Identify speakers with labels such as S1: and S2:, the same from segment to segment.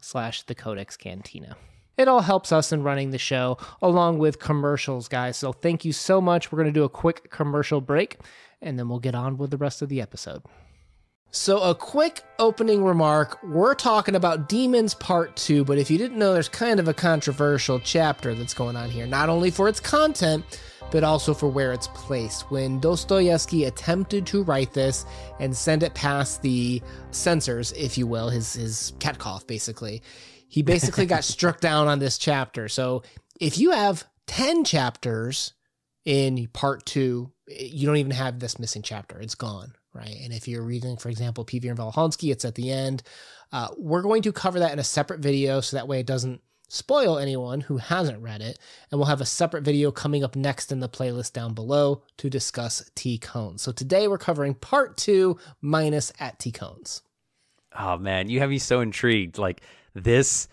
S1: slash the codex cantina. It all helps us in running the show along with commercials guys. So thank you so much. We're going to do a quick commercial break and then we'll get on with the rest of the episode so, a quick opening remark. We're talking about Demons Part 2, but if you didn't know, there's kind of a controversial chapter that's going on here, not only for its content, but also for where it's placed. When Dostoevsky attempted to write this and send it past the censors, if you will, his, his Katkov, basically, he basically got struck down on this chapter. So, if you have 10 chapters in Part 2, you don't even have this missing chapter, it's gone right? And if you're reading, for example, Pevear and Volokhonsky, it's at the end. Uh, we're going to cover that in a separate video so that way it doesn't spoil anyone who hasn't read it. And we'll have a separate video coming up next in the playlist down below to discuss Tikhon's. So today we're covering part two minus at Tikhon's.
S2: Oh man, you have me so intrigued. Like this,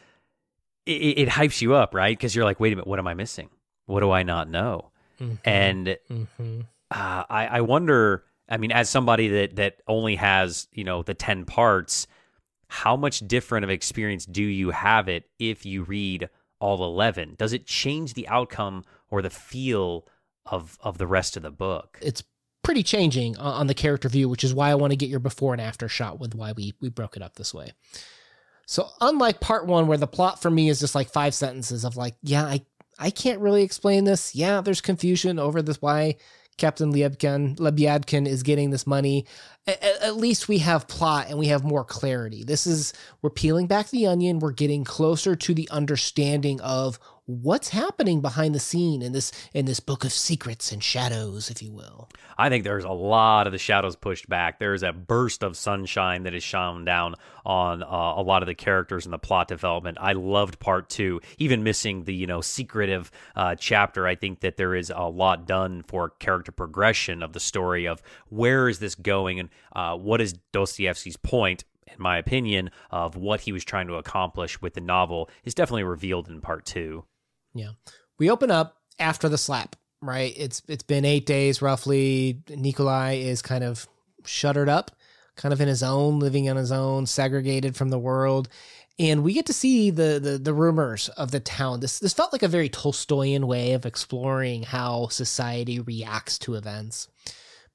S2: it, it hypes you up, right? Because you're like, wait a minute, what am I missing? What do I not know? Mm-hmm. And mm-hmm. Uh, I, I wonder I mean, as somebody that that only has you know the ten parts, how much different of experience do you have it if you read all eleven? Does it change the outcome or the feel of of the rest of the book?
S1: It's pretty changing on the character view, which is why I want to get your before and after shot with why we we broke it up this way. So unlike part one, where the plot for me is just like five sentences of like, yeah, I I can't really explain this. Yeah, there's confusion over this why Captain Lebyadkin, Lebyadkin is getting this money. At, at, least we have plot and we have more clarity. This is, we're peeling back the onion. We're getting closer to the understanding of what's happening behind the scene in this in this book of secrets and shadows if you will?
S2: I think there's a lot of the shadows pushed back. There's a burst of sunshine that is shone down on uh, a lot of the characters and the plot development. I loved part two even missing the you know secretive uh, chapter. I think that there is a lot done for character progression of the story of where is this going and uh, what is dostoevsky's point in my opinion, of what he was trying to accomplish with the novel is definitely revealed in part two.
S1: Yeah. We open up after the slap, right? It's it's been 8 days roughly. Nikolai is kind of shuttered up, kind of in his own, living on his own, segregated from the world. And we get to see the, the the rumors of the town. This this felt like a very Tolstoyan way of exploring how society reacts to events.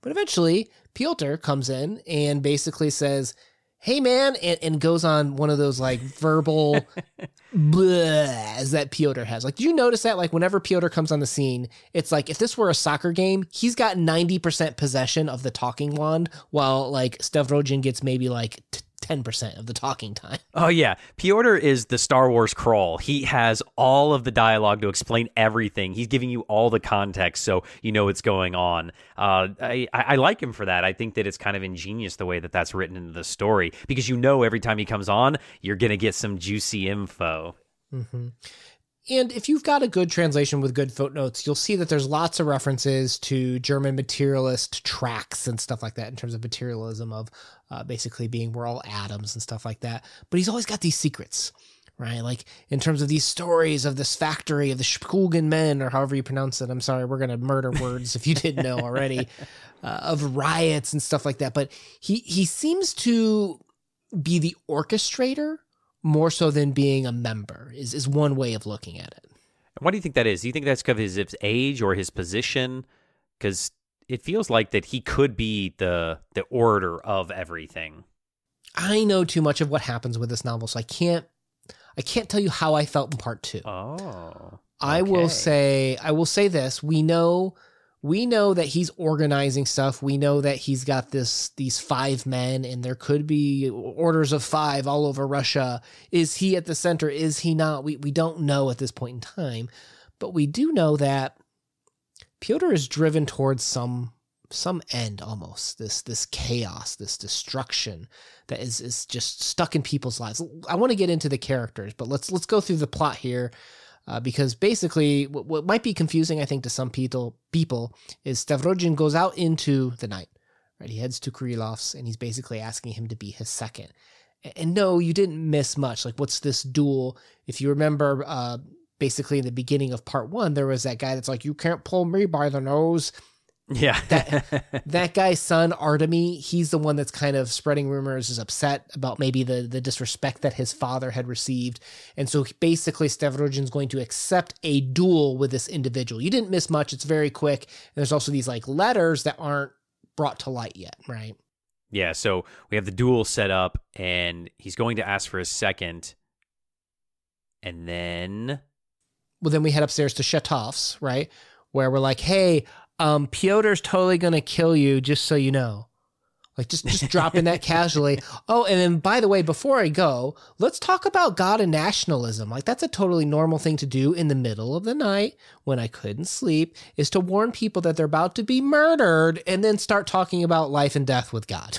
S1: But eventually, Pyotr comes in and basically says, hey man, and, and goes on one of those like verbal as that Pyotr has. Like, do you notice that? Like, whenever Pyotr comes on the scene, it's like if this were a soccer game, he's got 90% possession of the talking wand, while like Stavrogin gets maybe like t- 10% of the talking time.
S2: Oh, yeah. Pyotr is the Star Wars crawl. He has all of the dialogue to explain everything. He's giving you all the context so you know what's going on. Uh, I, I like him for that. I think that it's kind of ingenious the way that that's written into the story because you know every time he comes on, you're going to get some juicy info.
S1: Mm-hmm. And if you've got a good translation with good footnotes, you'll see that there's lots of references to German materialist tracts and stuff like that in terms of materialism of uh, basically being we're all atoms and stuff like that. But he's always got these secrets, right? Like in terms of these stories of this factory of the Spulgen men or however you pronounce it. I'm sorry, we're gonna murder words if you didn't know already uh, of riots and stuff like that. But he he seems to be the orchestrator more so than being a member is, is one way of looking at it.
S2: Why do you think that is? Do you think that's because of his age or his position? Because it feels like that he could be the the orator of everything.
S1: I know too much of what happens with this novel, so I can't I can't tell you how I felt in part two.
S2: Oh. Okay.
S1: I will say I will say this. We know we know that he's organizing stuff. We know that he's got this these five men, and there could be orders of five all over Russia. Is he at the center? Is he not? We we don't know at this point in time, but we do know that Pyotr is driven towards some some end almost this this chaos this destruction that is is just stuck in people's lives i want to get into the characters but let's let's go through the plot here uh, because basically what, what, might be confusing i think to some people people is stavrogin goes out into the night right? He heads to Kirillov's and he's basically asking him to be his second. And, and no you didn't miss much. Like what's this duel? If you remember uh, basically in the beginning of part one there was that guy that's like you can't pull me by the nose
S2: yeah.
S1: that that guy's son, Artemy, he's the one that's kind of spreading rumors, is upset about maybe the, the disrespect that his father had received. And so basically Stavrogin's going to accept a duel with this individual. You didn't miss much, it's very quick. And there's also these like letters that aren't brought to light yet, right?
S2: Yeah, so we have the duel set up and he's going to ask for his second. And then
S1: Well then we head upstairs to Shatov's, right? Where we're like, hey, um, Pyotr's totally gonna kill you, just so you know. Like just just dropping that casually. Oh, and then by the way, before I go, let's talk about God and nationalism. Like that's a totally normal thing to do in the middle of the night when I couldn't sleep, is to warn people that they're about to be murdered and then start talking about life and death with God.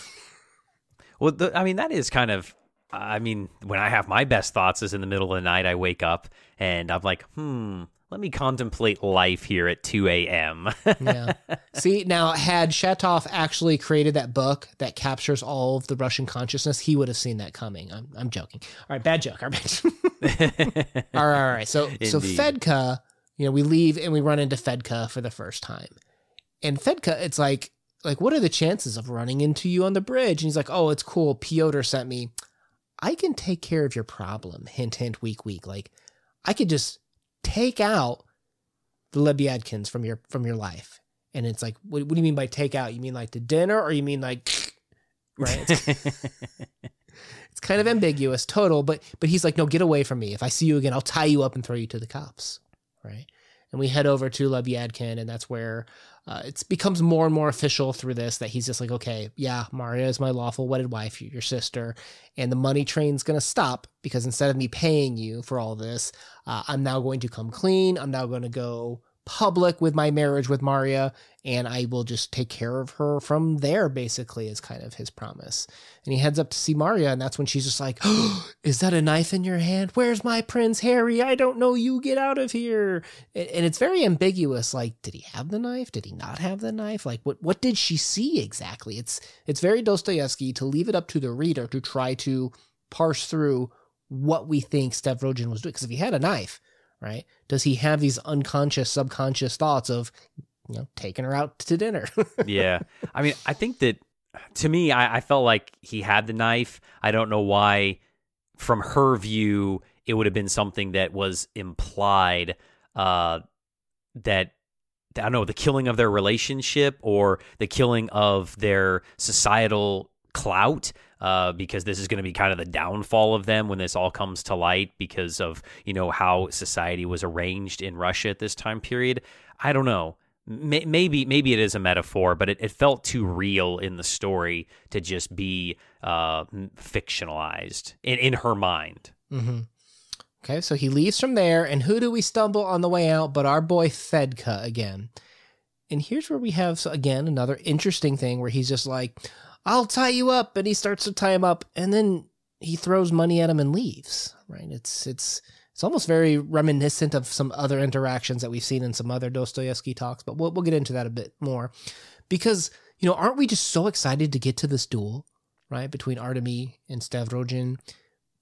S2: well, the, I mean that is kind of I mean, when I have my best thoughts is in the middle of the night, I wake up and I'm like, hmm, let me contemplate life here at 2 a.m.
S1: yeah. See, now, had Shatov actually created that book that captures all of the Russian consciousness, he would have seen that coming. I'm, I'm joking. All right, bad joke. All right. all right, all right. So, so Fedka, you know, we leave and we run into Fedka for the first time. And Fedka, it's like, like, what are the chances of running into you on the bridge? And he's like, oh, it's cool. Pyotr sent me. I can take care of your problem. Hint, hint, week, week. Like, I could just take out the Lebyadkins from your from your life. And it's like, what, what do you mean by take out? You mean like the dinner, or you mean like, right? It's, it's kind of ambiguous, total. But but he's like, no, get away from me. If I see you again, I'll tie you up and throw you to the cops, right? And we head over to Lebyadkin, and that's where uh, it becomes more and more official through this that he's just like, okay, yeah, Maria is my lawful wedded wife, your sister, and the money train's gonna stop because instead of me paying you for all this, uh, I'm now going to come clean. I'm now going to go public with my marriage with Maria, and I will just take care of her from there, basically, is kind of his promise. And he heads up to see Maria, and that's when she's just like, oh, Is that a knife in your hand? Where's my Prince Harry? I don't know you. Get out of here. And it's very ambiguous. Like, did he have the knife? Did he not have the knife? Like, what, what did she see exactly? It's, it's very Dostoevsky to leave it up to the reader to try to parse through what we think Stavrogin was doing. Because if he had a knife, right, does he have these unconscious, subconscious thoughts of, you know, taking her out to dinner?
S2: yeah. I mean, I think that to me, I, I felt like he had the knife. I don't know why, from her view, it would have been something that was implied uh, that I don't know the killing of their relationship or the killing of their societal clout uh, because this is going to be kind of the downfall of them when this all comes to light because of you know how society was arranged in Russia at this time period. I don't know. Maybe maybe it is a metaphor, but it, it felt too real in the story to just be uh, fictionalized in, in her mind.
S1: Mm-hmm. Okay, so he leaves from there, and who do we stumble on the way out but our boy Fedka again? And here's where we have again another interesting thing where he's just like, I'll tie you up. And he starts to tie him up. And then he throws money at him and leaves. Right. It's, it's, it's almost very reminiscent of some other interactions that we've seen in some other Dostoevsky talks, but we'll, we'll get into that a bit more. Because, you know, aren't we just so excited to get to this duel, right, between Artemy and Stavrogin?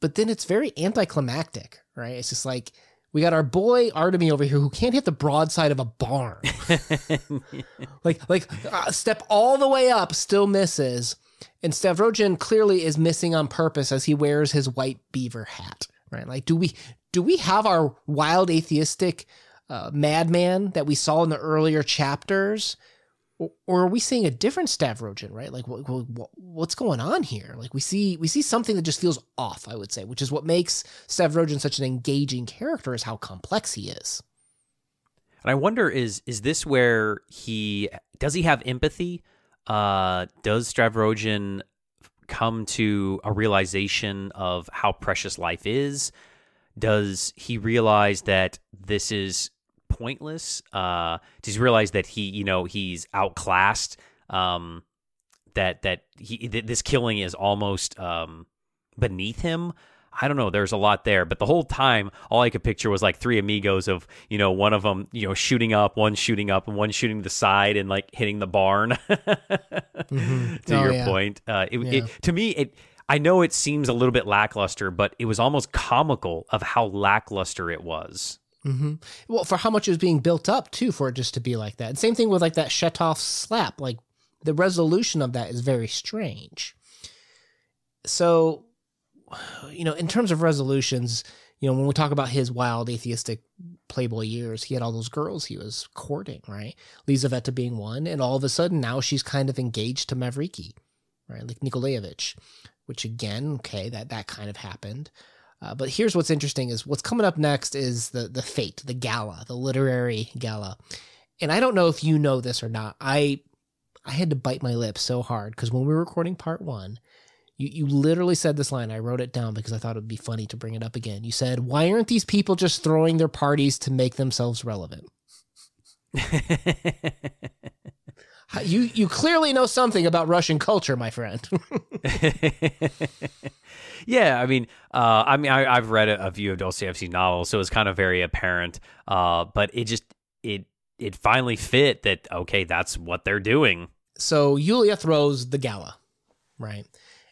S1: But then it's very anticlimactic, right? It's just like, we got our boy Artemy over here who can't hit the broadside of a barn. like like uh, step all the way up, still misses. And Stavrogin clearly is missing on purpose as he wears his white beaver hat. Right? Like, do we do we have our wild atheistic uh, madman that we saw in the earlier chapters? Or are we seeing a different Stavrogin, right? Like what, what, what's going on here? Like we see we see something that just feels off, I would say, which is what makes Stavrogin such an engaging character is how complex he is.
S2: And I wonder is is this where he does he have empathy? Uh does Stavrogin come to a realization of how precious life is? Does he realize that this is pointless. Uh, he's realized that he, you know, he's outclassed um, that that he th- this killing is almost um, beneath him. I don't know. There's a lot there, but the whole time, all I could picture was like three amigos of you know one of them you know shooting up, one shooting up, and one shooting the side and like hitting the barn. mm-hmm. To oh, your yeah. point, uh, it, yeah. it, to me it. I know it seems a little bit lackluster, but it was almost comical of how lackluster it was.
S1: Mm-hmm. Well, for how much is being built up too, for it just to be like that. And same thing with like that Shatov slap. Like the resolution of that is very strange. So, you know, in terms of resolutions, you know, when we talk about his wild atheistic playboy years, he had all those girls he was courting, right? Lizaveta being one, and all of a sudden now she's kind of engaged to Mavriki, right? Like Nikolaevich, which again, okay, that that kind of happened. Uh, but here's what's interesting: is what's coming up next is the the fête, the gala, the literary gala. And I don't know if you know this or not. I I had to bite my lips so hard because when we were recording part one, you you literally said this line. I wrote it down because I thought it would be funny to bring it up again. You said, "Why aren't these people just throwing their parties to make themselves relevant?" you you clearly know something about Russian culture, my friend.
S2: yeah, I mean, uh, I mean, I, have read a, a, few of Dostoevsky's novels, so it's kind of very apparent. Uh, but it just it it finally fit that okay, that's what they're doing.
S1: So Yulia throws the gala, right?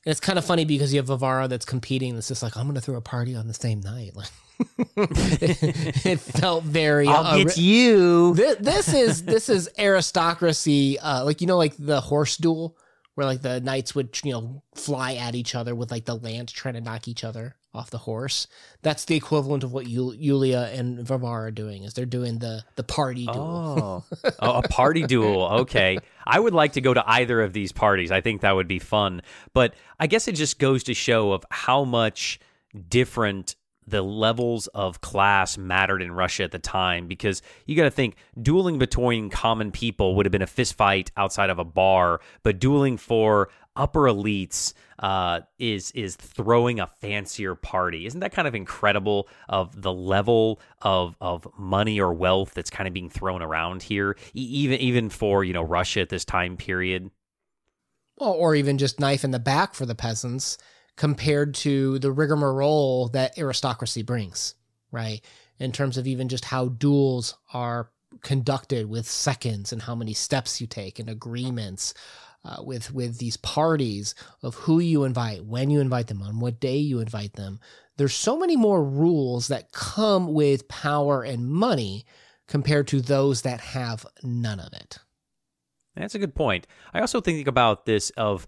S1: And it's kind of funny because you have Varvara that's competing. That's just like I'm going to throw a party on the same night. Like it, felt very.
S2: I'll uh, get you.
S1: This, this, is this is aristocracy. Uh, like you know, like the horse duel where like the knights would you know fly at each other with like the lance trying to knock each other off the horse. That's the equivalent of what Yulia and Varvara are doing. Is they're doing the the party duel.
S2: Oh, oh a party duel. Okay, I would like to go to either of these parties. I think that would be fun. But I guess it just goes to show of how much different the levels of class mattered in Russia at the time because you got to think dueling between common people would have been a fist fight outside of a bar, but dueling for upper elites uh, is is throwing a fancier party. Isn't that kind of incredible of the level of of money or wealth that's kind of being thrown around here, even even for you know Russia at this time period?
S1: Well, or even just knife in the back for the peasants compared to the rigmarole that aristocracy brings, right? In terms of even just how duels are conducted with seconds and how many steps you take and agreements uh, with with these parties of who you invite, when you invite them, on what day you invite them. There's so many more rules that come with power and money compared to those that have none of it.
S2: That's a good point. I also think about this of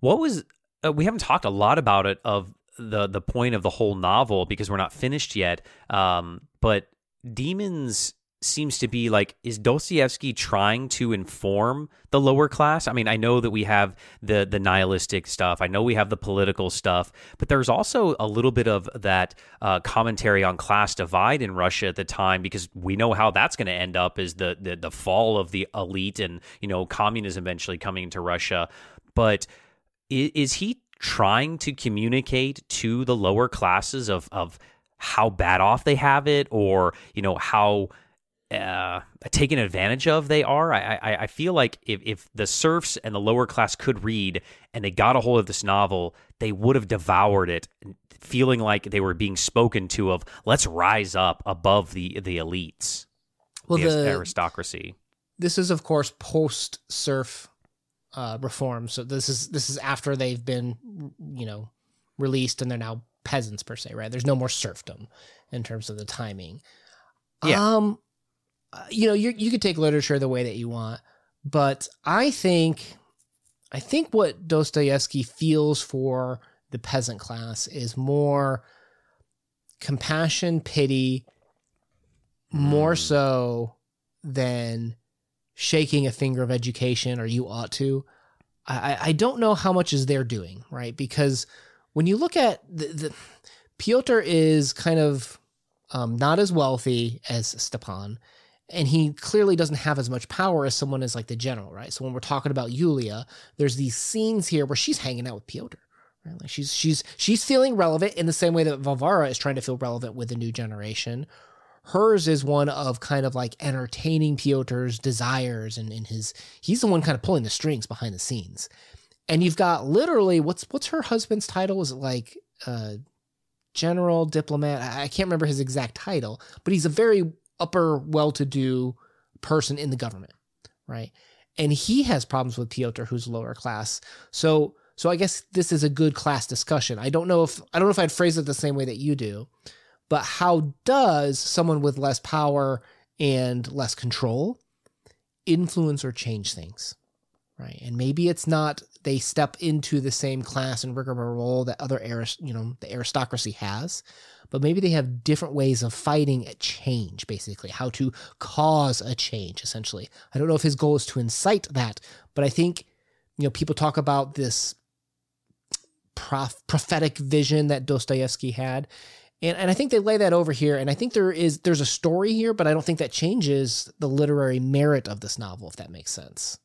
S2: what was uh, we haven't talked a lot about it of the the point of the whole novel because we're not finished yet. Um, but demons seems to be like is Dostoevsky trying to inform the lower class? I mean, I know that we have the the nihilistic stuff. I know we have the political stuff, but there's also a little bit of that uh, commentary on class divide in Russia at the time because we know how that's going to end up is the, the the fall of the elite and you know communism eventually coming to Russia. But is he trying to communicate to the lower classes of of how bad off they have it or you know how uh, taken advantage of they are. I, I, I feel like if, if the serfs and the lower class could read and they got a hold of this novel, they would have devoured it, feeling like they were being spoken to of let's rise up above the the elites, well, the, the aristocracy.
S1: This is, of course, post serf uh, reform. So this is this is after they've been, you know, released and they're now peasants per se, right? There's no more serfdom in terms of the timing. Yeah. Um, uh, you know, you you could take literature the way that you want, but I think, I think what Dostoevsky feels for the peasant class is more compassion, pity, more mm. so than shaking a finger of education or you ought to. I, I don't know how much is they're doing, right? Because when you look at the, the Pyotr is kind of um, not as wealthy as Stepan, and he clearly doesn't have as much power as someone as like the general, right? So when we're talking about Yulia, there's these scenes here where she's hanging out with Pyotr. Right? Like she's she's she's feeling relevant in the same way that Varvara is trying to feel relevant with the new generation Hers is one of kind of like entertaining Piotr's desires and, and his he's the one kind of pulling the strings behind the scenes. And you've got literally what's what's her husband's title? Is it like uh general diplomat? I can't remember his exact title, but he's a very upper well-to-do person in the government, right? And he has problems with Piotr, who's lower class. So so I guess this is a good class discussion. I don't know if I don't know if I'd phrase it the same way that you do, but how does someone with less power and less control influence or change things? Right. And maybe it's not they step into the same class and rigmarole that other arist- you know, the aristocracy has, but maybe they have different ways of fighting a change, basically, how to cause a change, essentially. I don't know if his goal is to incite that, but I think, you know, people talk about this prof- prophetic vision that Dostoevsky had. And, and I think they lay that over here. And I think there is there's a story here, but I don't think that changes the literary merit of this novel, if that makes sense.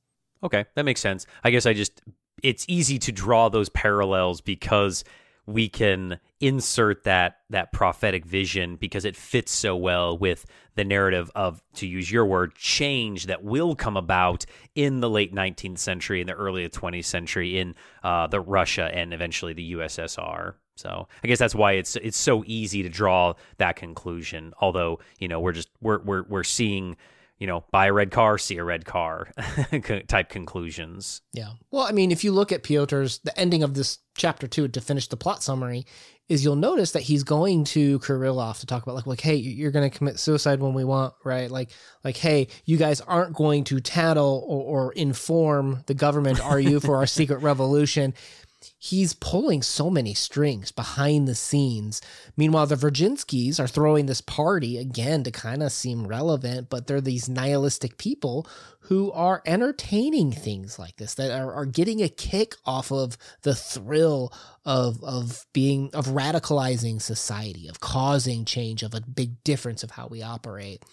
S2: Okay, that makes sense. I guess I just it's easy to draw those parallels because we can insert that that prophetic vision because it fits so well with the narrative of to use your word change that will come about in the late 19th century and the early 20th century in uh, the Russia and eventually the USSR. So I guess that's why it's it's so easy to draw that conclusion. Although you know we're just we're we're we're seeing you know, buy a red car, see a red car type conclusions.
S1: Yeah. Well, I mean, if you look at Piotr's, the ending of this chapter two to finish the plot summary is you'll notice that he's going to Kirillov to talk about like, like, hey, you're going to commit suicide when we want, right? Like, like, hey, you guys aren't going to tattle or, or inform the government, are you, for our secret revolution? He's pulling so many strings behind the scenes. Meanwhile, the Virginskys are throwing this party again to kind of seem relevant, but they're these nihilistic people who are entertaining things like this, that are, are getting a kick off of the thrill of of being of radicalizing society, of causing change, of a big difference of how we operate.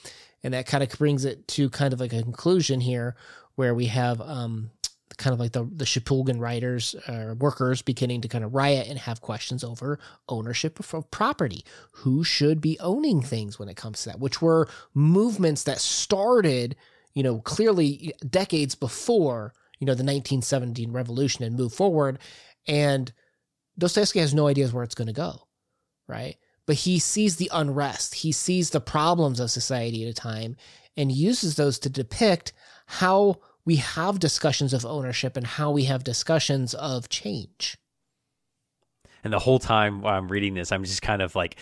S1: And that kind of brings it to kind of like a conclusion here where we have um, kind of like the the Shpulgin writers uh, workers beginning to kind of riot and have questions over ownership of property. Who should be owning things when it comes to that? Which were movements that started, you know, clearly decades before you know the 1917 revolution and moved forward. And Dostoevsky has no ideas where it's going to go, right? But he sees the unrest, he sees the problems of society at a time, and uses those to depict how we have discussions of ownership and how we have discussions of change.
S2: And the whole time while I'm reading this, I'm just kind of like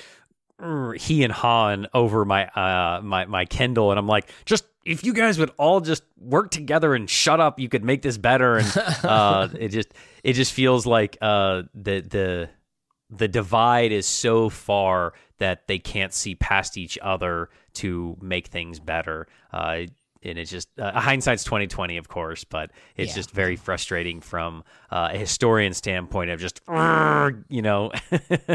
S2: he and Han over my uh my my Kindle, and I'm like, just if you guys would all just work together and shut up, you could make this better. And uh, it just it just feels like uh the the the divide is so far that they can't see past each other to make things better. Uh, and it's just uh, hindsight's 2020 of course but it's yeah. just very frustrating from uh, a historian standpoint of just you know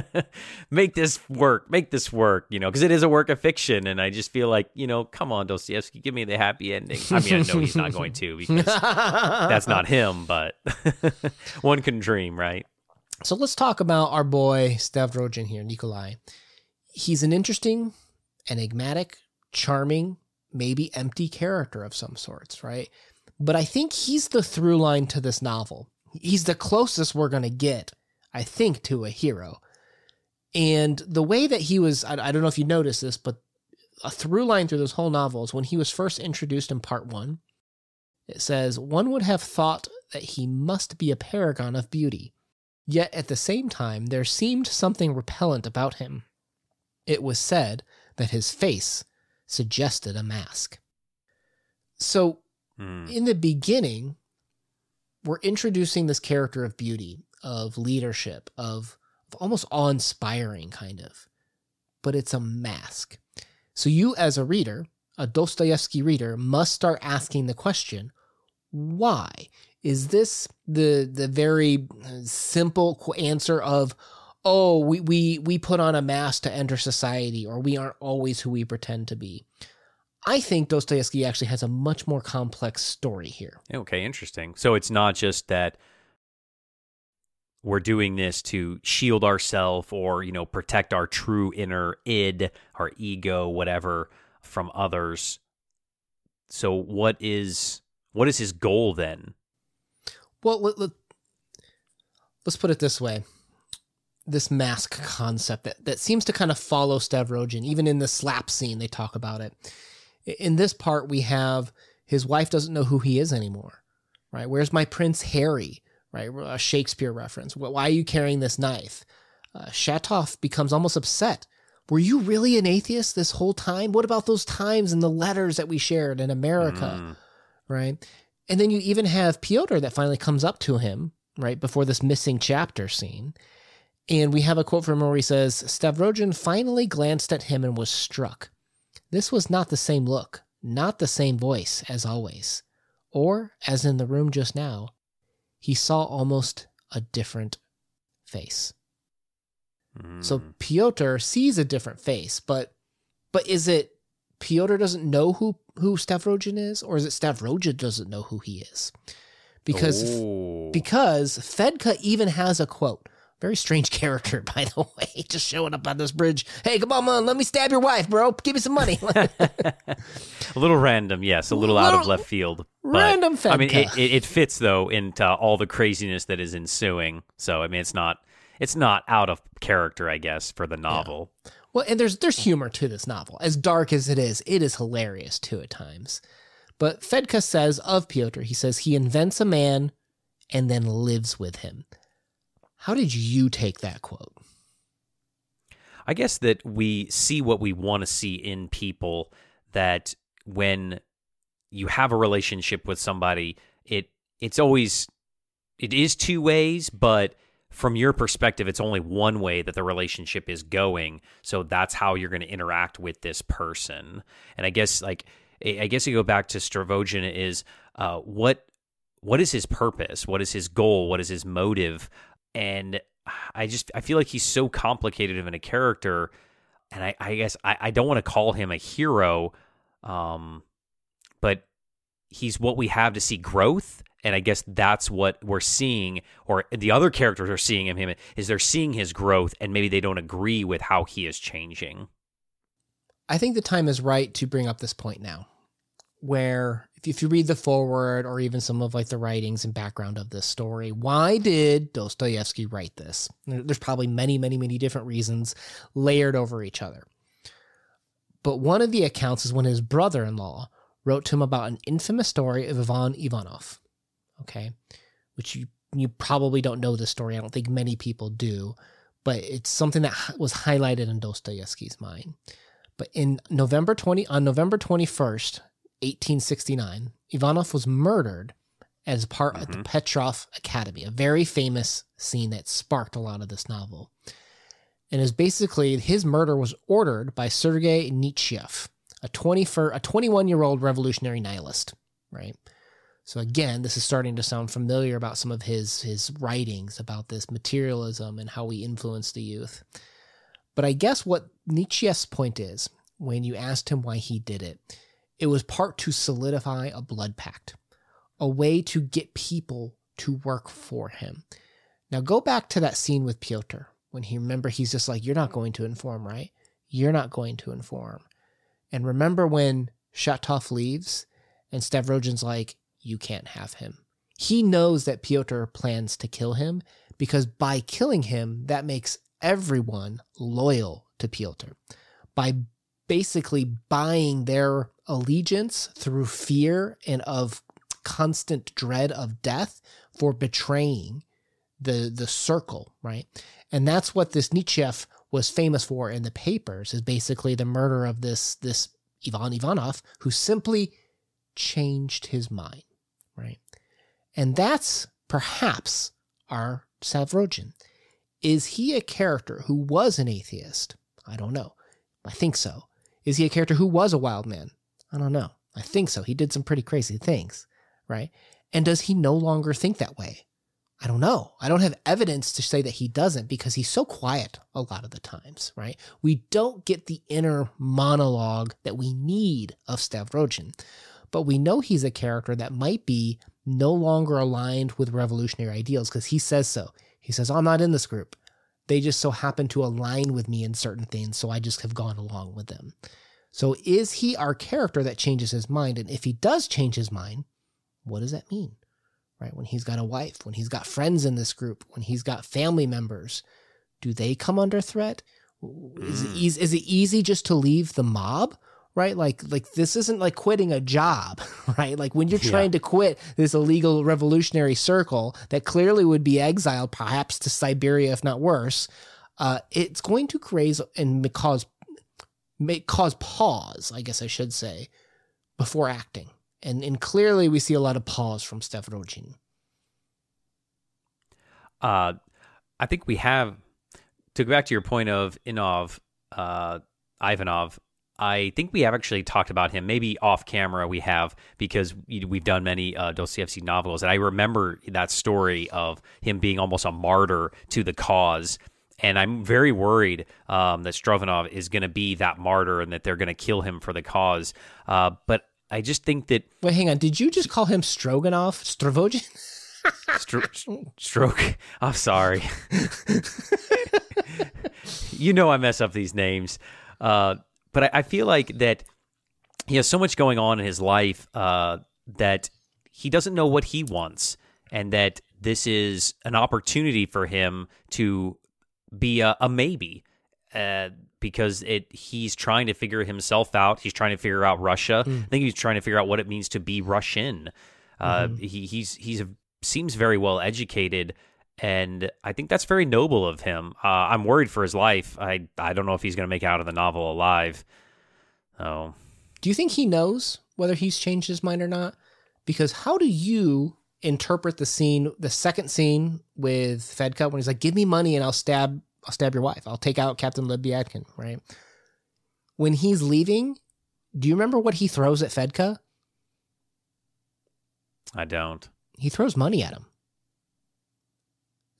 S2: make this work make this work you know because it is a work of fiction and i just feel like you know come on dostoevsky give me the happy ending. I mean i know he's not going to because that's not him but one can dream right?
S1: So let's talk about our boy Stavrogin here nikolai. He's an interesting enigmatic charming maybe empty character of some sorts, right? But I think he's the through line to this novel. He's the closest we're going to get, I think, to a hero. And the way that he was, I, I don't know if you noticed this, but a through line through this whole novel is when he was first introduced in part one. It says, One would have thought that he must be a paragon of beauty. Yet at the same time, there seemed something repellent about him. It was said that his face suggested a mask. So, mm. in the beginning, we're introducing this character of beauty, of leadership, of, of almost awe inspiring, kind of, but it's a mask. So, you as a reader, a Dostoevsky reader, must start asking the question why? Is this the the very simple answer of oh, we, we, we put on a mask to enter society, or we aren't always who we pretend to be. I think Dostoevsky actually has a much more complex story here.
S2: Okay, interesting. So it's not just that we're doing this to shield ourselves or you know protect our true inner id our ego whatever from others so what is what is his goal then
S1: well let, let, us put it this way this mask concept that, that seems to kind of follow Stavrogin. Even in the slap scene, they talk about it. In this part, we have his wife doesn't know who he is anymore, right? Where's my Prince Harry, right? A Shakespeare reference. Why are you carrying this knife? Uh, Shatov becomes almost upset. Were you really an atheist this whole time? What about those times and the letters that we shared in America, mm. right? And then you even have Pyotr that finally comes up to him, right, before this missing chapter scene and we have a quote from him where he says, Stavrogin finally glanced at him and was struck. This was not the same look, not the same voice as always. Or, as in the room just now, he saw almost a different face. Mm. So hmm. Pyotr sees a different face, but but is it Pyotr doesn't know who who Stavrogin is, or is it Stavrogin doesn't know who he is? Because oh. because Fedka even has a quote very strange character, by the way, just showing up on this bridge. Hey, come on, man, let me stab your wife, bro. Give me some money.
S2: a little random, yes, a little, little out of left field.
S1: Random Fedka. I
S2: mean, it, it, it, fits though into all the craziness that is ensuing. So, I mean, it's not it's not out of character, I guess, for the novel.
S1: Yeah. Well, and there's there's humor to this novel. As dark as it is, it is hilarious too at times. But Fedka says of Pyotr, he says he invents a man and then lives with him. How did you take that quote?
S2: I guess that we see what we want to see in people that when you have a relationship with somebody, it it's always it is two ways, but from your perspective, it's only one way that the relationship is going. So that's how you're going to interact with this person. And I guess like I guess you go back to Stavrogin is uh, what what is his purpose? What is his goal? What is his motive? And I just I feel like he's so complicated of in a character, and I, I guess I, I don't want to call him a hero, um, but he's what we have to see growth, and I guess that's what we're seeing, or the other characters are seeing him. Him is they're seeing his growth, and maybe they don't agree with how he is changing.
S1: I think the time is right to bring up this point now, where if you read the foreword or even some of like the writings and background of this story, why did Dostoevsky write this? There's probably many, many, many different reasons layered over each other. But one of the accounts is when his brother-in-law wrote to him about an infamous story of Ivan Ivanov. Okay, which you you probably don't know this story. I don't think many people do, but it's something that was highlighted in Dostoevsky's mind. But in November 20 on November 21st, 1869, Ivanov was murdered as part mm-hmm. of the mm-hmm. Petrov Academy, a very famous scene that sparked a lot of this novel. And is basically his murder was ordered by Sergei Nechayev, a 20 for a 21 year old revolutionary nihilist, right? So again, this is starting to sound familiar about some of his his writings about this materialism and how we influence the youth. But I guess what Nietzsche's point is when you asked him why he did it it was part to solidify a blood pact, a way to get people to work for him. Now go back to that scene with Pyotr when he remember he's just like, You're not going to inform, right? You're not going to inform. And remember when Shatov leaves and Stavrogin's like, You can't have him. He knows that Pyotr plans to kill him because by killing him, that makes everyone loyal to Pyotr. By basically buying their allegiance through fear and of constant dread of death for betraying the the circle, right? And that's what this Nechayev was famous for in the papers is basically the murder of this this Ivan Ivanov who simply changed his mind, right? And that's perhaps our Stavrogin. Is he a character who was an atheist? I don't know. I think so. Is he a character who was a wild man? I don't know. I think so. He did some pretty crazy things, right? And does he no longer think that way? I don't know. I don't have evidence to say that he doesn't because he's so quiet a lot of the times, right? We don't get the inner monologue that we need of Stavrogin, but we know he's a character that might be no longer aligned with revolutionary ideals because he says so. He says, I'm not in this group. They just so happen to align with me in certain things, so I just have gone along with them. So is he our character that changes his mind? And if he does change his mind, what does that mean? Right? When he's got a wife, when he's got friends in this group, when he's got family members, do they come under threat? Is it
S2: Mm.
S1: easy, is it easy just to leave the mob? Right? Like like this isn't like quitting a job, right? Like when you're
S2: Yeah.
S1: trying to quit this illegal revolutionary circle that clearly would be exiled perhaps to Siberia if not worse, uh, it's going to raise and cause make cause pause, I guess I should say, before acting. And and clearly we see a lot of pause from Stavrogin.
S2: Uh, I think we have to go back to your point of Inov, uh, Ivanov. I think we have actually talked about him. Maybe off camera we have because we- we've done many uh, Dostoevsky novels, and I remember that story of him being almost a martyr to the cause. And I'm very worried um, that Strovanov is going to be that martyr and that they're going to kill him for the cause. Uh, but I just think that
S1: Wait, hang on. Did you just call him Stroganoff? Stravogin?
S2: Stro- stroke. I'm sorry. you know I mess up these names, uh, but I, I feel like that he has so much going on in his life uh, that he doesn't know what he wants, and that this is an opportunity for him to be a, a maybe. Uh, because it he's trying to figure himself out. He's trying to figure out Russia. I think he's trying to figure out what it means to be Russian. Uh, He he's he's a, seems very well educated, and I think that's very noble of him. Uh, I'm worried for his life. I I don't know if he's going to make it out of the novel alive. Oh,
S1: Do you think he knows whether he's changed his mind or not? Because how do you interpret the scene, the second scene with Fedka when he's like, "Give me money and I'll stab, I'll stab your wife. I'll take out Captain Lebyadkin." Right? When he's leaving, do you remember what he throws at Fedka?
S2: I don't.
S1: He throws money at him.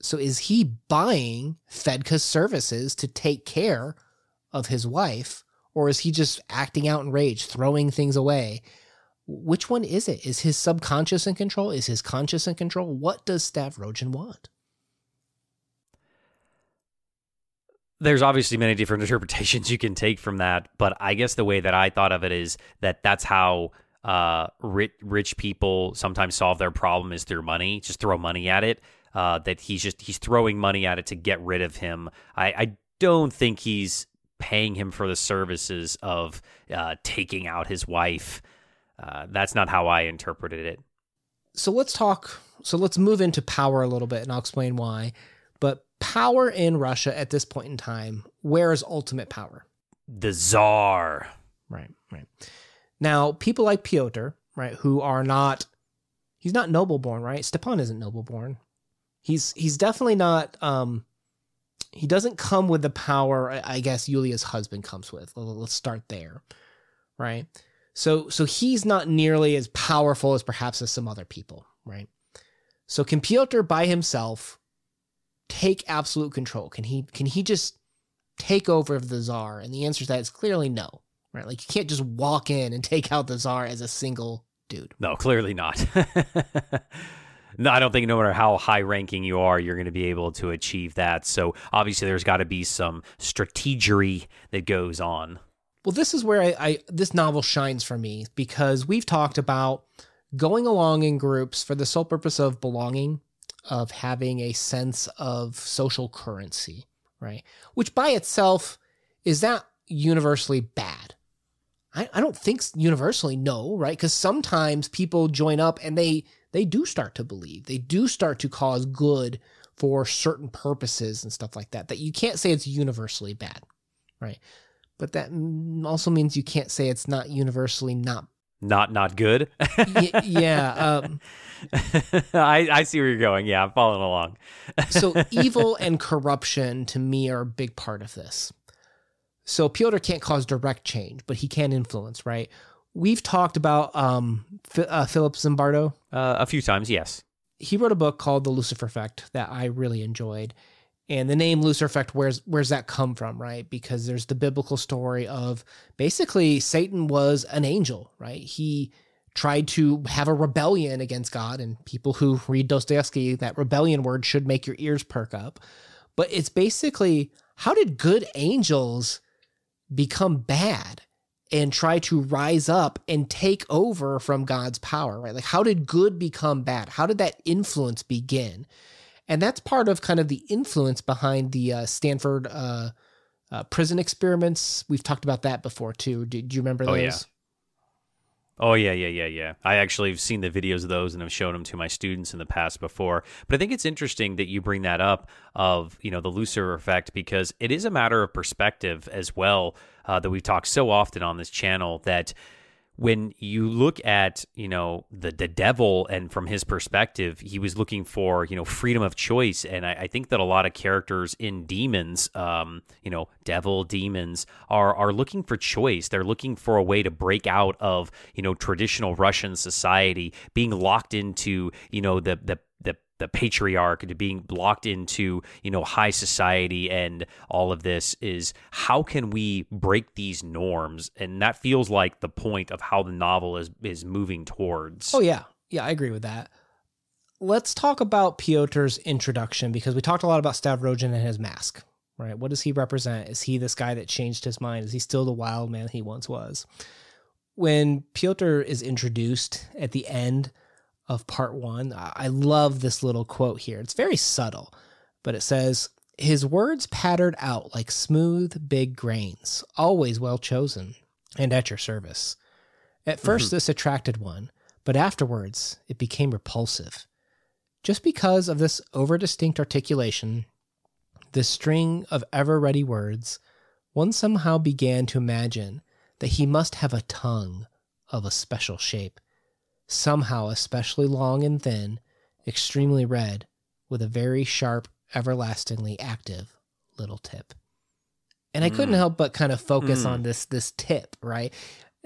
S1: So is he buying Fedka's services to take care of his wife, or is he just acting out in rage, throwing things away? Which one is it? Is his subconscious in control? Is his conscious in control? What does Stavrogin want?
S2: there's obviously many different interpretations you can take from that, but I guess the way that I thought of it is that that's how uh, rich, rich people sometimes solve their problem is through money. Just throw money at it. Uh, that he's just he's throwing money at it to get rid of him. I, I don't think he's paying him for the services of uh, taking out his wife. Uh, that's not how I interpreted it.
S1: So let's talk. So let's move into power a little bit, and I'll explain why. But power in Russia at this point in time, where is ultimate power?
S2: The czar.
S1: Right, right. Now, people like Pyotr, right, who are not he's not noble born, right? Stepan isn't noble born. He's he's definitely not um he doesn't come with the power I I guess Yulia's husband comes with. Let's start there. Right? So so he's not nearly as powerful as perhaps as some other people, right? So can Pyotr by himself take absolute control? Can he can he just take over the czar? And the answer to that is clearly no right? Like you can't just walk in and take out the czar as a single dude.
S2: No, clearly not. no, I don't think no matter how high ranking you are, you're going to be able to achieve that. So obviously, there's got to be some strategery that goes on.
S1: Well, this is where I, I this novel shines for me because we've talked about going along in groups for the sole purpose of belonging, of having a sense of social currency, right? Which by itself is that universally bad. I, I don't think universally no, right? Because sometimes people join up and they they do start to believe, they do start to cause good for certain purposes and stuff like that. That you can't say it's universally bad, right? But that also means you can't say it's not universally not.
S2: Not not good.
S1: Y- yeah. Um,
S2: I I see where you're going. Yeah, I'm following along.
S1: so evil and corruption to me are a big part of this. So Pyotr can't cause direct change, but he can influence, right? We've talked about um, uh, Philip Zimbardo.
S2: Uh, a few times, yes.
S1: He wrote a book called The Lucifer Effect that I really enjoyed. And the name Lucifer Effect, where's where's that come from, right? Because there's the biblical story of basically Satan was an angel, right? He tried to have a rebellion against God. And people who read Dostoevsky, that rebellion word should make your ears perk up. But it's basically how did good angels become bad and try to rise up and take over from God's power, right? Like, how did good become bad? How did that influence begin? And that's part of kind of the influence behind the uh, Stanford uh, uh, prison experiments. We've talked about that before too. Do, do you remember those?
S2: Oh, yeah. Oh yeah, yeah, yeah, yeah. I actually have seen the videos of those and have shown them to my students in the past before. But I think it's interesting that you bring that up of you know the Lucifer effect because it is a matter of perspective as well uh, that we've talked so often on this channel that when you look at you know the the devil and from his perspective he was looking for you know freedom of choice. And I, I think that a lot of characters in demons um, you know devil demons are are looking for choice. They're looking for a way to break out of you know traditional Russian society being locked into you know the the the the patriarch to being locked into you know high society and all of this is how can we break these norms? And that feels like the point of how the novel is is moving towards.
S1: Oh yeah. Yeah i agree with that. Let's talk about Piotr's introduction because we talked a lot about Stavrogin and his mask right? What does he represent? Is he this guy that changed his mind? Is he still the wild man he once was? When Piotr is introduced at the end of part one. I love this little quote here. It's very subtle, but it says, His words pattered out like smooth, big grains, always well chosen and at your service. At 1st mm-hmm. this attracted one, but afterwards it became repulsive. Just because of this overdistinct articulation, this string of ever ready words, one somehow began to imagine that he must have a tongue of a special shape somehow especially long and thin, extremely red, with a very sharp, everlastingly active little tip. And I mm. couldn't help but kind of focus mm. on this this tip, right?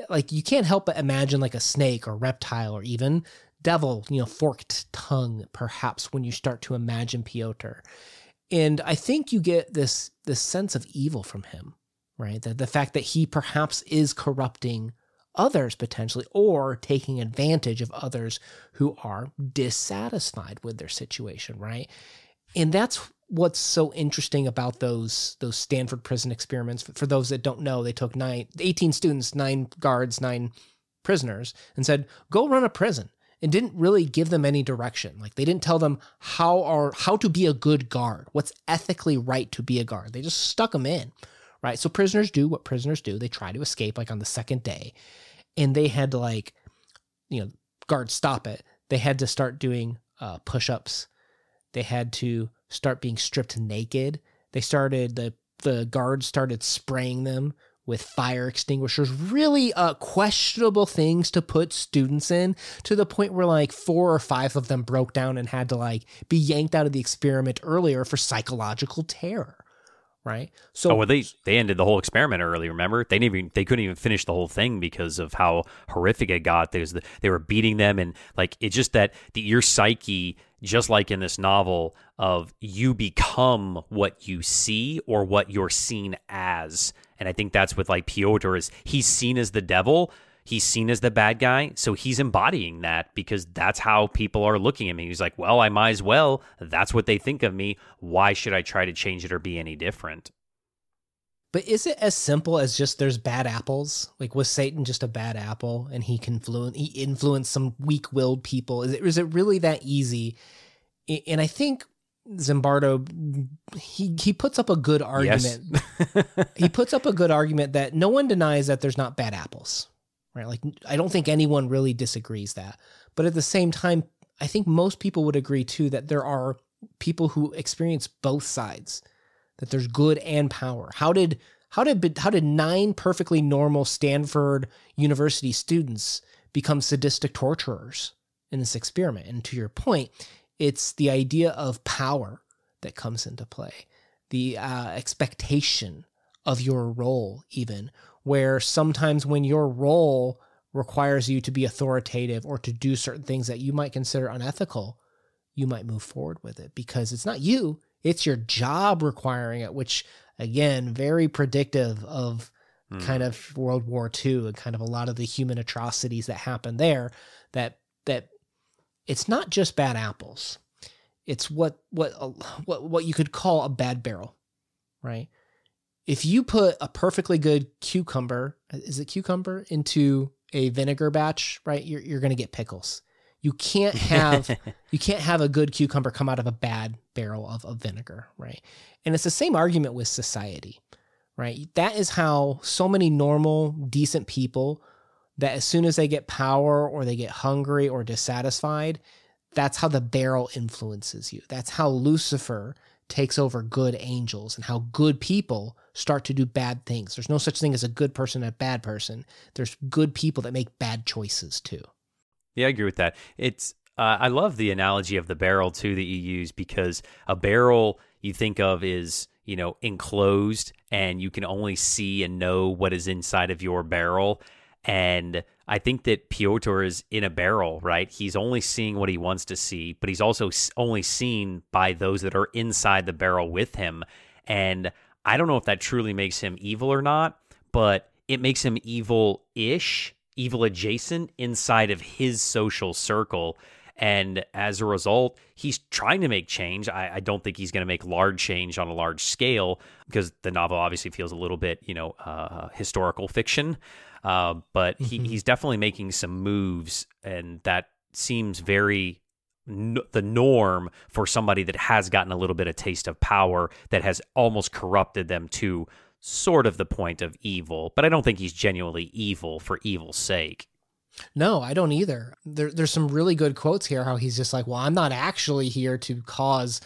S1: Like you can't help but imagine like a snake or reptile or even devil, you know, forked tongue perhaps when you start to imagine Piotr. And I think you get this this sense of evil from him, right? The the fact that he perhaps is corrupting others potentially or taking advantage of others who are dissatisfied with their situation right? And that's what's so interesting about those those Stanford prison experiments. For, those that don't know they took nine 18 students 9 guards 9 prisoners and said go run a prison and didn't really give them any direction. Like they didn't tell them how are how to be a good guard what's ethically right to be a guard. They just stuck them in right? So prisoners do what prisoners do. They try to escape like on the second day. And they had to like you know guard stop it. They had to start doing uh, push-ups. They had to start being stripped naked. They started the the guards started spraying them with fire extinguishers. Really uh, questionable things to put students in to the point where like four or five of them broke down and had to like be yanked out of the experiment earlier for psychological terror right?
S2: So, oh, well, they they ended the whole experiment early. Remember, they didn't even they couldn't even finish the whole thing because of how horrific it got. There's the, they were beating them, and like it's just that the your psyche, just like in this novel, of you become what you see or what you're seen as, and I think that's with like Piotr is he's seen as the devil he's seen as the bad guy. So he's embodying that because that's how people are looking at me. He's like, well, I might as well. That's what they think of me. Why should I try to change it or be any different?
S1: But is it as simple as just there's bad apples? Like was Satan just a bad apple and he can influence he influenced some weak-willed people? Is it is it really that easy? And I think Zimbardo he he puts up a good argument. Yes. he puts up a good argument that no one denies that there's not bad apples right? Like, I don't think anyone really disagrees that. But at the same time, I think most people would agree too that there are people who experience both sides, that there's good and power. How did how did how did nine perfectly normal Stanford University students become sadistic torturers in this experiment? And to your point, it's the idea of power that comes into play, the uh, expectation of your role, even where sometimes when your role requires you to be authoritative or to do certain things that you might consider unethical, you might move forward with it because it's not you, it's your job requiring it, which again, very predictive of mm. kind of World War II and kind of a lot of the human atrocities that happened there that that it's not just bad apples. It's what what uh, what what you could call a bad barrel, right? If you put a perfectly good cucumber, is it cucumber into a vinegar batch, right? You're you're going to get pickles. You can't have you can't have a good cucumber come out of a bad barrel of, of vinegar, right? And it's the same argument with society, right? That is how so many normal, decent people that as soon as they get power or they get hungry or dissatisfied, that's how the barrel influences you. That's how Lucifer takes over good angels and how good people start to do bad things. There's no such thing as a good person and a bad person. There's good people that make bad choices too.
S2: Yeah, I agree with that. It's uh, I love the analogy of the barrel too that you use because a barrel you think of is you know enclosed and you can only see and know what is inside of your barrel and I think that Piotr is in a barrel, right? He's only seeing what he wants to see, but he's also only seen by those that are inside the barrel with him. And I don't know if that truly makes him evil or not, but it makes him evil ish, evil adjacent inside of his social circle. And as a result, he's trying to make change. I, I don't think he's going to make large change on a large scale because the novel obviously feels a little bit, you know, uh, historical fiction. Uh, but he, mm-hmm. he's definitely making some moves, and that seems very n- the norm for somebody that has gotten a little bit of taste of power that has almost corrupted them to sort of the point of evil. But I don't think he's genuinely evil for evil's sake.
S1: No, I don't either. There, there's some really good quotes here. How he's just like, "Well, I'm not actually here to cause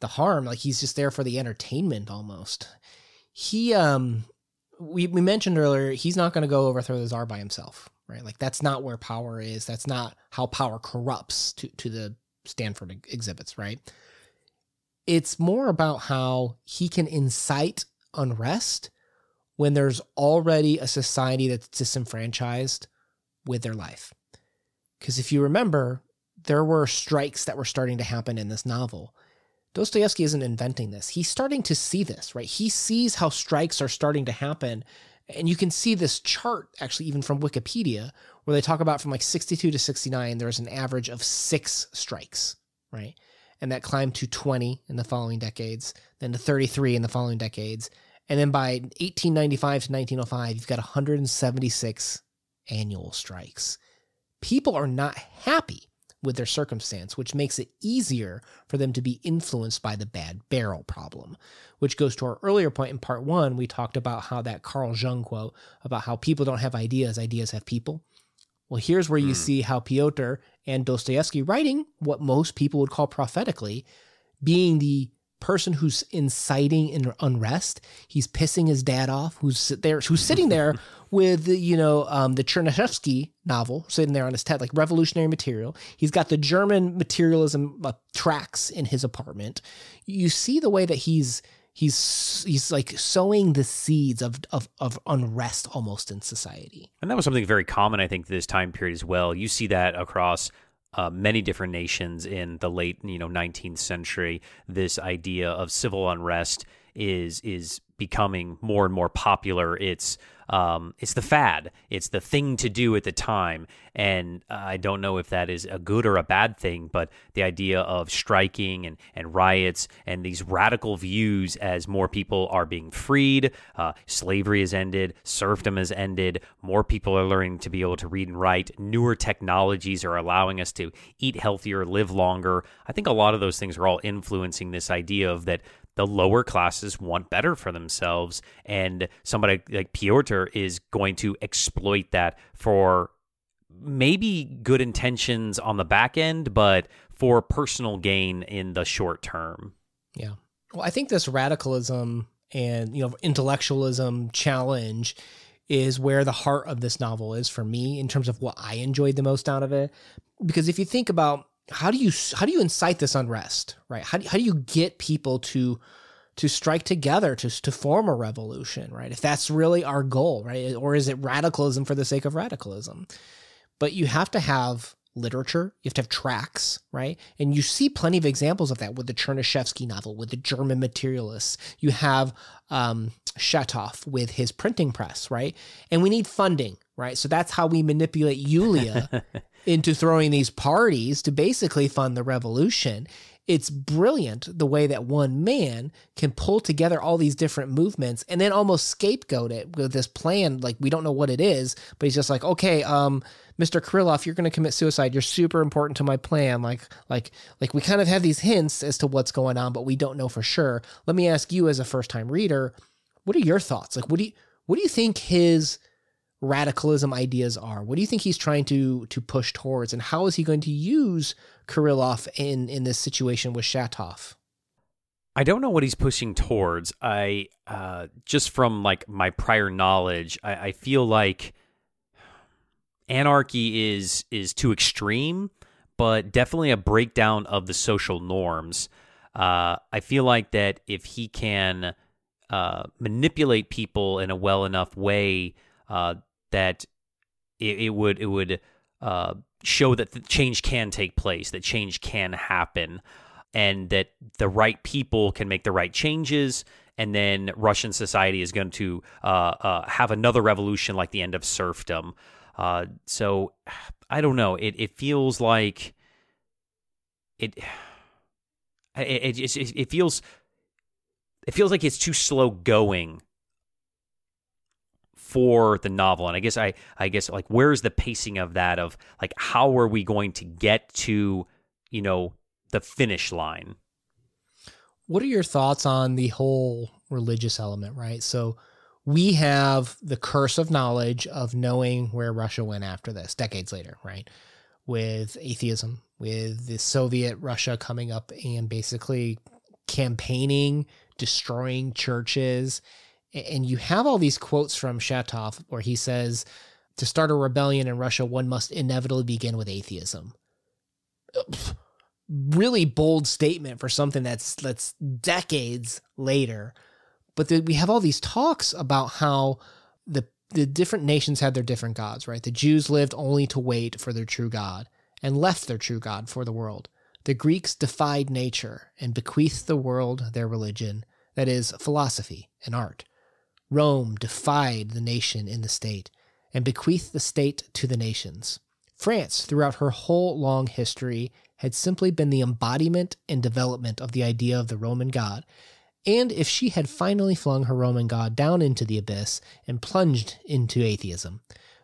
S1: the harm. Like he's just there for the entertainment, almost." He um we, we mentioned earlier, he's not going to go overthrow the czar by himself, right? Like that's not where power is. That's not how power corrupts to, to the Stanford exhibits, right? It's more about how he can incite unrest when there's already a society that's disenfranchised with their life. Because if you remember, there were strikes that were starting to happen in this novel. Dostoevsky isn't inventing this. He's starting to see this, right? He sees how strikes are starting to happen. And you can see this chart actually, even from Wikipedia, where they talk about from like 62 to 69, there's an average of six strikes, right? And that climbed to 20 in the following decades, then to 33 in the following decades. And then by 1895 to 1905, you've got 176 annual strikes. People are not happy with their circumstance, which makes it easier for them to be influenced by the bad barrel problem. Which goes to our earlier point in part one. We talked about how that Carl Jung quote about how people don't have ideas, ideas have people. Well, here's where you mm. see how Piotr and Dostoevsky writing what most people would call prophetically, being the person who's inciting unrest. He's pissing his dad off, who's there, who's sitting there with you know um, the Chernyshevsky novel sitting there on his TED, like revolutionary material. He's got the German materialism uh, tracks in his apartment. You see the way that he's he's he's like sowing the seeds of, of of unrest almost in society.
S2: And that was something very common, I think, this time period as well. You see that across uh, many different nations in the late you know 19th century this idea of civil unrest is is becoming more and more popular it's um, it's the fad. It's the thing to do at the time. And I don't know if that is a good or a bad thing, but the idea of striking and, and riots and these radical views as more people are being freed, uh, slavery has ended, serfdom has ended, more people are learning to be able to read and write, newer technologies are allowing us to eat healthier, live longer. I think a lot of those things are all influencing this idea of that the lower classes want better for themselves and somebody like Piotr is going to exploit that for maybe good intentions on the back end but for personal gain in the short term.
S1: Yeah. Well, I think this radicalism and you know intellectualism challenge is where the heart of this novel is for me in terms of what I enjoyed the most out of it. Because if you think about how do you how do you incite this unrest, right? How do, how do you get people to to strike together to to form a revolution, right? If that's really our goal, right? Or is it radicalism for the sake of radicalism? But you have to have literature. You have to have tracks, right? And you see plenty of examples of that with the Chernyshevsky novel, with the German materialists. You have um, Shatov with his printing press, right? And we need funding, right? So that's how we manipulate Yulia into throwing these parties to basically fund the revolution. It's brilliant the way that one man can pull together all these different movements and then almost scapegoat it with this plan. Like we don't know what it is but he's just like okay um mr Kirillov you're going to commit suicide. You're super important to my plan. Like like like we kind of have these hints as to what's going on but we don't know for sure. Let me ask you as a first time reader what are your thoughts? Like what do you what do you think his radicalism ideas are what do you think he's trying to to push towards and how is he going to use Kirillov in in this situation with Shatov?
S2: I don't know what he's pushing towards. I uh, just from like my prior knowledge, I, I feel like anarchy is is too extreme, but definitely a breakdown of the social norms. Uh, I feel like that if he can uh, manipulate people in a well enough way, uh, that it, it, would it would uh, show that change can take place, that change can happen, and that the right people can make the right changes. And then Russian society is going to uh, uh, have another revolution like the end of serfdom. Uh, so I don't know. It it feels like it. It, it, it feels it feels like it's too slow going for the novel. And i guess i i guess like where's the pacing of that of like how are we going to get to you know the finish line?
S1: What are your thoughts on the whole religious element right? So we have the curse of knowledge of knowing where russia went after this decades later right? With atheism with the soviet russia coming up and basically campaigning destroying churches and you have all these quotes from Shatov where he says, to start a rebellion in Russia, one must inevitably begin with atheism. Really bold statement for something that's that's decades later. But the, we have all these talks about how the the different nations had their different gods, right? The Jews lived only to wait for their true God and left their true God for the world. The Greeks defied nature and bequeathed the world their religion, that is, philosophy and art. Rome defied the nation in the state and bequeathed the state to the nations. France, throughout her whole long history, had simply been the embodiment and development of the idea of the Roman god. And if she had finally flung her Roman god down into the abyss and plunged into atheism,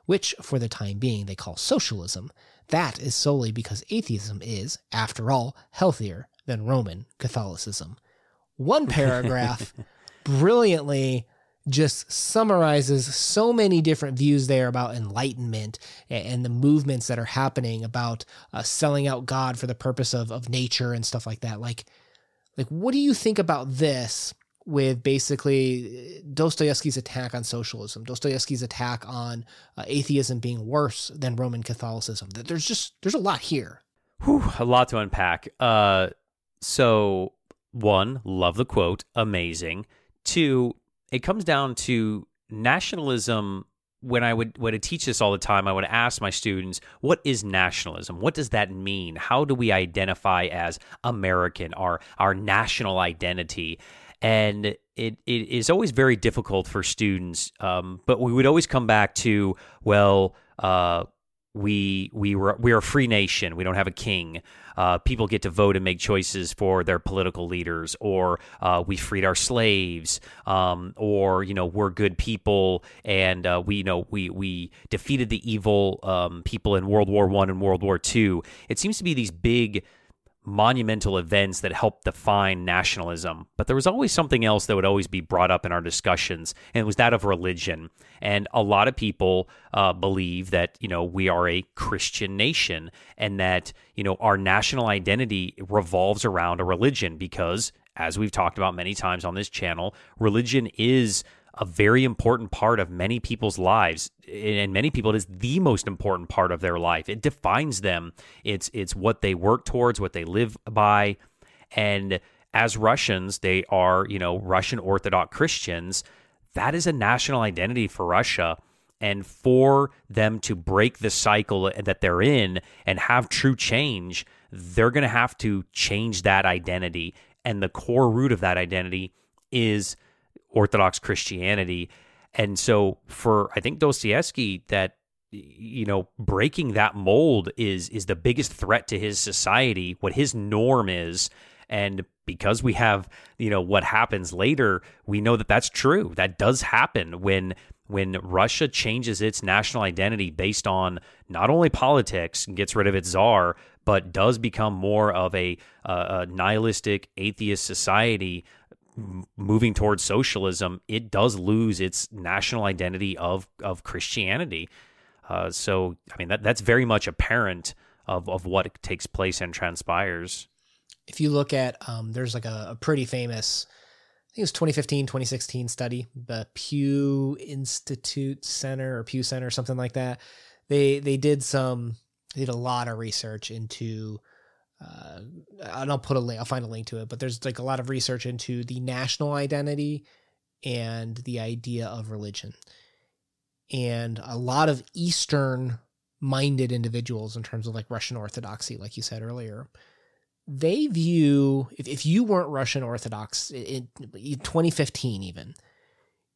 S1: which for the time being they call socialism, that is solely because atheism is, after all, healthier than Roman Catholicism. One paragraph brilliantly just summarizes so many different views there about enlightenment and the movements that are happening about uh, selling out God for the purpose of, of nature and stuff like that. Like, like what do you think about this with basically uh, Dostoevsky's attack on socialism, Dostoevsky's attack on uh, atheism being worse than Roman Catholicism? There's just there's a lot here.
S2: Whew, a lot to unpack. Uh, so one, love the quote, amazing. Two, it comes down to nationalism when I would when I teach this all the time, I would ask my students, "What is nationalism? What does that mean? How do we identify as American? Our our national identity?" And it it is always very difficult for students. Um, but we would always come back to, well, uh, we we were we're a free nation. We don't have a king. Uh, people get to vote and make choices for their political leaders, or uh, we freed our slaves, um, or you know we're good people and uh, we you know we we defeated the evil um, people in World War One and World War Two. It seems to be these big monumental events that help define nationalism. But there was always something else that would always be brought up in our discussions, and it was that of religion. And a lot of people uh, believe that, you know, we are a Christian nation and that, you know, our national identity revolves around a religion because, as we've talked about many times on this channel, religion is a very important part of many people's lives and many people it is the most important part of their life. It defines them. It's it's what they work towards what they live by. And as russians they are you know russian orthodox christians. That is a national identity for russia And for them to break the cycle that they're in and have true change, they're going to have to change that identity. And the core root of that identity is Orthodox Christianity. And so for I think Dostoevsky that you know breaking that mold is is the biggest threat to his society, what his norm is and because we have you know what happens later, we know that that's true. That does happen when when Russia changes its national identity based on not only politics and gets rid of its czar, but does become more of a, a nihilistic atheist society moving towards socialism, it does lose its national identity of of Christianity. Uh, so, I mean, that that's very much apparent of of what takes place and transpires.
S1: If you look at, um, there's like a, a pretty famous, I think it was 2015, 2016 study, the Pew Institute Center or Pew Center, or something like that. They they did some, they did a lot of research into uh, and I'll put a link, I'll find a link to it, but there's like a lot of research into the national identity and the idea of religion. And a lot of Eastern minded individuals, in terms of like Russian Orthodoxy, like you said earlier, they view, if, if you weren't Russian Orthodox in, in 2015, even,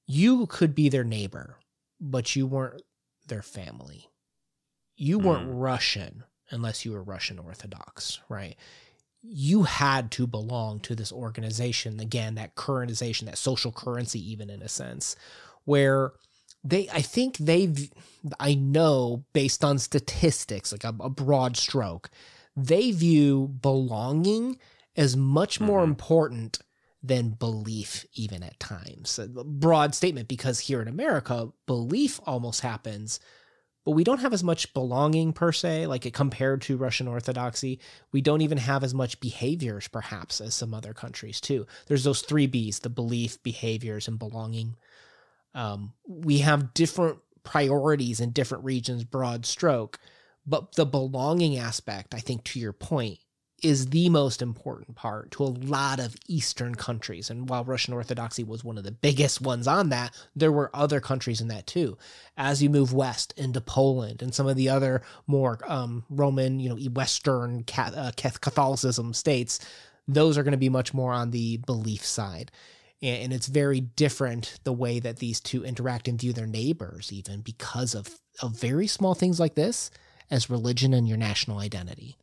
S1: you could be their neighbor, but you weren't their family. You weren't mm. Russian unless you were Russian Orthodox, right? You had to belong to this organization, again, that currentization, that social currency, even in a sense, where they, I think they've, I know based on statistics, like a, a broad stroke, they view belonging as much more mm-hmm. important than belief, even at times. A broad statement because here in America, belief almost happens but we don't have as much belonging per se, like compared to Russian Orthodoxy. We don't even have as much behaviors, perhaps, as some other countries, too. There's those three B's the belief, behaviors, and belonging. Um, we have different priorities in different regions, broad stroke, but the belonging aspect, I think, to your point, is the most important part to a lot of Eastern countries. And while Russian Orthodoxy was one of the biggest ones on that, there were other countries in that too. As you move west into Poland and some of the other more um, Roman, you know, Western uh, Catholicism states, those are going to be much more on the belief side. And it's very different the way that these two interact and view their neighbors, even because of, of very small things like this as religion and your national identity.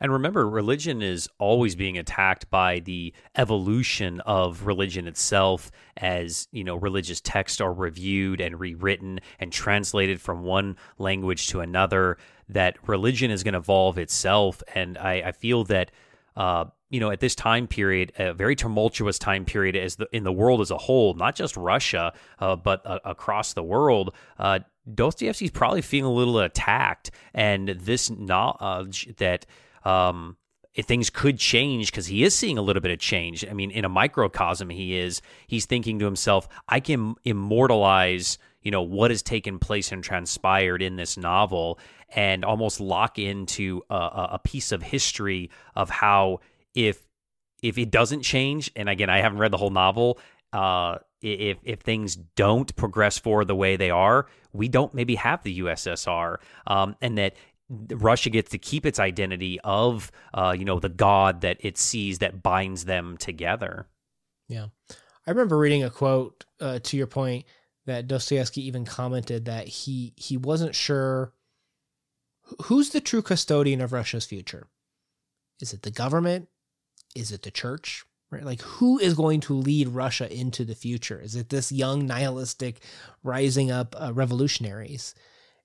S2: And remember, religion is always being attacked by the evolution of religion itself as, you know, religious texts are reviewed and rewritten and translated from one language to another, that religion is going to evolve itself. And I, I feel that, uh, you know, at this time period, a very tumultuous time period as the, in the world as a whole, not just Russia, uh, but uh, across the world, uh, Dostoevsky's probably feeling a little attacked. And this knowledge that um, things could change because he is seeing a little bit of change. I mean, in a microcosm, he is. He's thinking to himself, I can immortalize, you know, what has taken place and transpired in this novel, and almost lock into a, a piece of history of how if if it doesn't change, and again, I haven't read the whole novel. Uh, if if things don't progress forward the way they are, we don't maybe have the USSR, um, and that Russia gets to keep its identity of, uh, you know, the God that it sees that binds them together.
S1: Yeah, I remember reading a quote uh, to your point that Dostoevsky even commented that he he wasn't sure who's the true custodian of Russia's future. Is it the government? Is it the church? Right? Like who is going to lead Russia into the future? Is it this young nihilistic rising up uh, revolutionaries?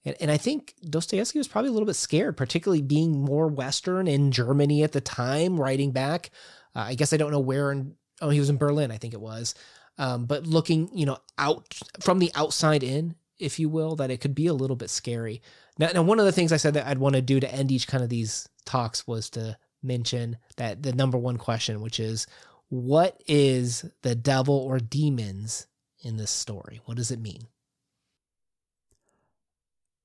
S1: And, and I think Dostoevsky was probably a little bit scared, particularly being more Western in Germany at the time, writing back. Uh, I guess I don't know where in, oh, he was in Berlin, I think it was. Um, but looking, you know, out from the outside in, if you will, that it could be a little bit scary. Now, now one of the things I said that I'd want to do to end each kind of these talks was to mention that the number one question, which is, what is the devil or demons in this story? What does it mean?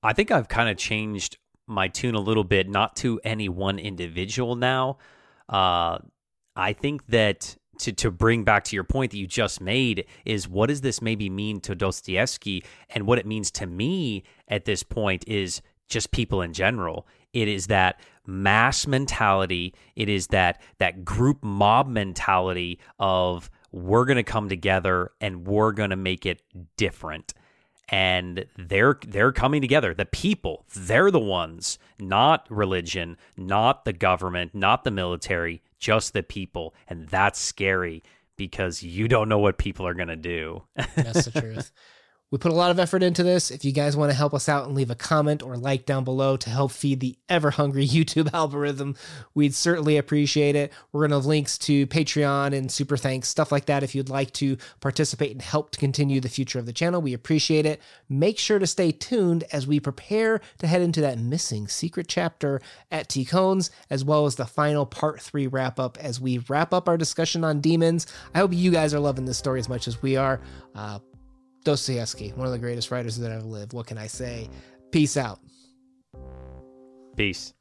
S2: I think I've kind of changed my tune a little bit, not to any one individual now. Uh, I think that to to bring back to your point that you just made is what does this maybe mean to Dostoevsky and what it means to me at this point is just people in general. It is that mass mentality. It is that that group mob mentality of we're going to come together and we're going to make it different and they're they're coming together. The people they're the ones not religion not the government not the military just the people. And that's scary because you don't know what people are going to do.
S1: That's the truth we put a lot of effort into this. If you guys want to help us out and leave a comment or like down below to help feed the ever hungry YouTube algorithm, we'd certainly appreciate it. We're going to have links to Patreon and super thanks, stuff like that. If you'd like to participate and help to continue the future of the channel, we appreciate it. Make sure to stay tuned as we prepare to head into that missing secret chapter at Tikhon's, as well as the final part three wrap up as we wrap up our discussion on demons. I hope you guys are loving this story as much as we are. Uh, Dostoevsky, one of the greatest writers that ever lived. What can I say? Peace out.
S2: Peace.